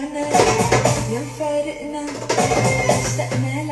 معنا يا مفارقنا اشتقنا